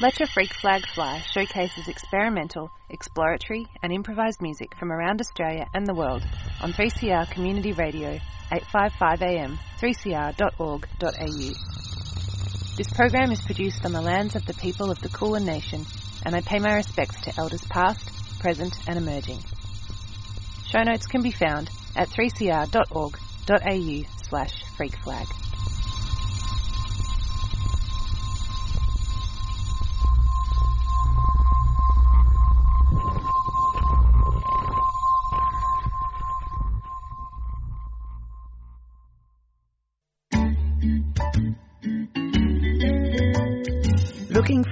Let Your Freak Flag Fly showcases experimental, exploratory, and improvised music from around Australia and the world on 3CR Community Radio, 855 AM, 3cr.org.au. This program is produced on the lands of the people of the Kulin Nation, and I pay my respects to elders past, present, and emerging. Show notes can be found at 3cr.org.au slash freakflag.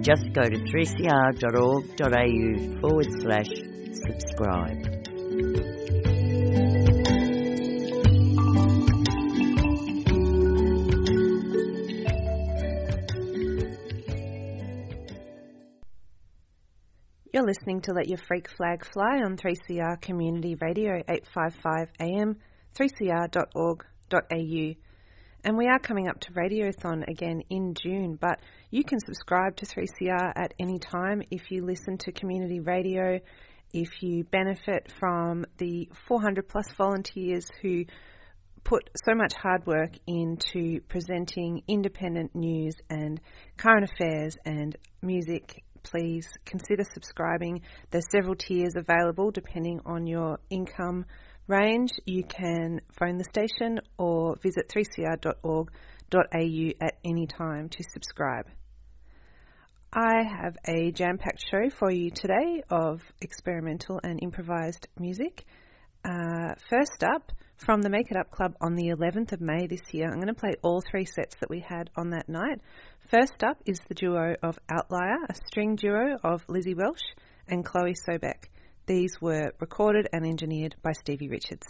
Just go to 3cr.org.au forward slash subscribe. You're listening to Let Your Freak Flag Fly on 3CR Community Radio 855 AM, 3cr.org.au. And we are coming up to Radiothon again in June, but you can subscribe to 3CR at any time if you listen to community radio, if you benefit from the 400 plus volunteers who put so much hard work into presenting independent news and current affairs and music please consider subscribing. There's several tiers available depending on your income range. You can phone the station or visit 3cr.org.au at any time to subscribe. I have a jam packed show for you today of experimental and improvised music. Uh, first up, from the Make It Up Club on the 11th of May this year, I'm going to play all three sets that we had on that night. First up is the duo of Outlier, a string duo of Lizzie Welsh and Chloe Sobek. These were recorded and engineered by Stevie Richards.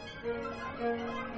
Thank you.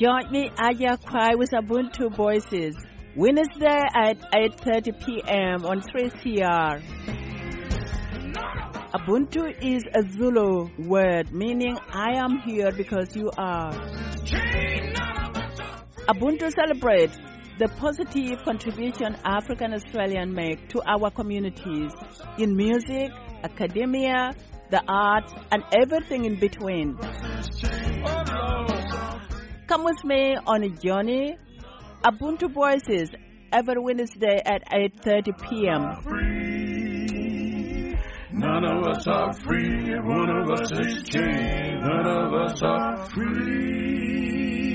Join me Aya Cry with Ubuntu Voices. Wednesday at 8.30 p.m. on 3CR. Ubuntu is a Zulu word meaning I am here because you are. Ubuntu celebrates the positive contribution African Australians make to our communities in music, academia, the arts, and everything in between. Come with me on a journey. Ubuntu Voices every Wednesday at 8:30 p.m. None of us are free. One of us is chained. None of us are free.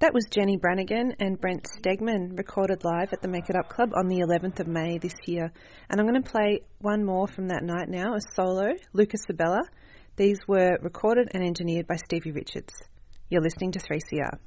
That was Jenny Brannigan and Brent Stegman recorded live at the Make It Up Club on the 11th of May this year. And I'm going to play one more from that night now, a solo, Lucas Sabella. These were recorded and engineered by Stevie Richards. You're listening to 3CR.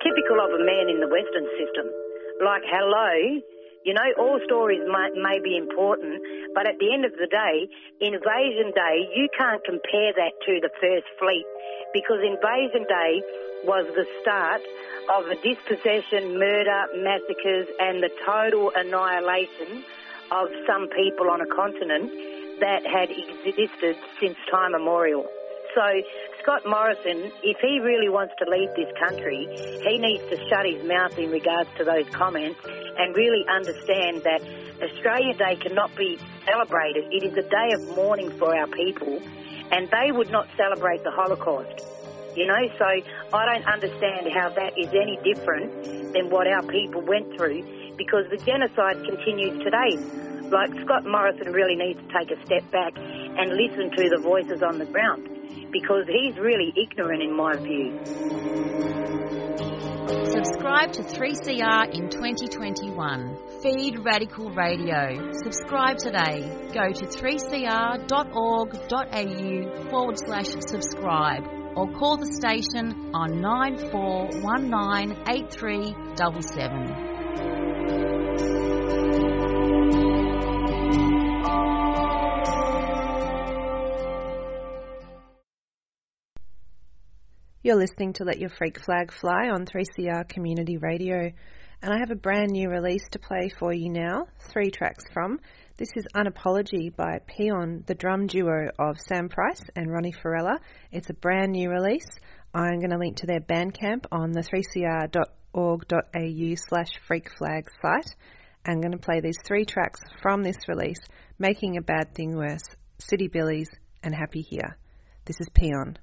Typical of a man in the Western system. Like, hello, you know, all stories may, may be important, but at the end of the day, Invasion Day, you can't compare that to the First Fleet because Invasion Day was the start of a dispossession, murder, massacres, and the total annihilation of some people on a continent that had existed since time immemorial. So Scott Morrison, if he really wants to lead this country, he needs to shut his mouth in regards to those comments and really understand that Australia Day cannot be celebrated. It is a day of mourning for our people, and they would not celebrate the Holocaust. You know, so I don't understand how that is any different than what our people went through because the genocide continues today. Like Scott Morrison really needs to take a step back and listen to the voices on the ground because he's really ignorant in my view. Subscribe to 3CR in 2021. Feed Radical Radio. Subscribe today. Go to 3cr.org.au forward slash subscribe or call the station on 94198377. You're listening to Let Your Freak Flag Fly on 3CR Community Radio, and I have a brand new release to play for you now. Three tracks from. This is Unapology by Peon, the drum duo of Sam Price and Ronnie Farella. It's a brand new release. I'm going to link to their Bandcamp on the 3cr.org.au slash freakflag site. I'm going to play these three tracks from this release Making a Bad Thing Worse, City Billies, and Happy Here. This is Peon.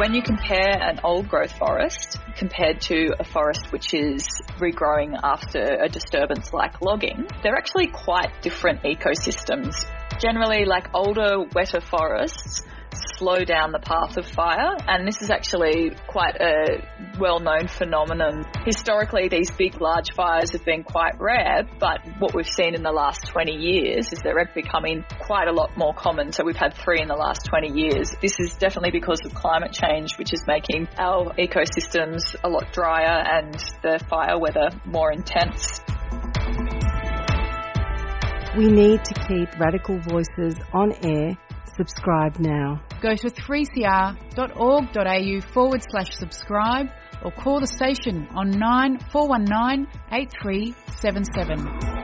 when you compare an old growth forest compared to a forest which is regrowing after a disturbance like logging, they're actually quite different ecosystems. Generally, like older, wetter forests slow down the path of fire, and this is actually quite a well-known phenomenon. Historically, these big, large fires have been quite rare, but what we've seen in the last 20 years is they're becoming quite a lot more common. So we've had three in the last 20 years. This is definitely because of climate change, which is making our ecosystems a lot drier and the fire weather more intense. We need to keep radical voices on air. Subscribe now. Go to 3cr.org.au forward slash subscribe or call the station on 9419 8377.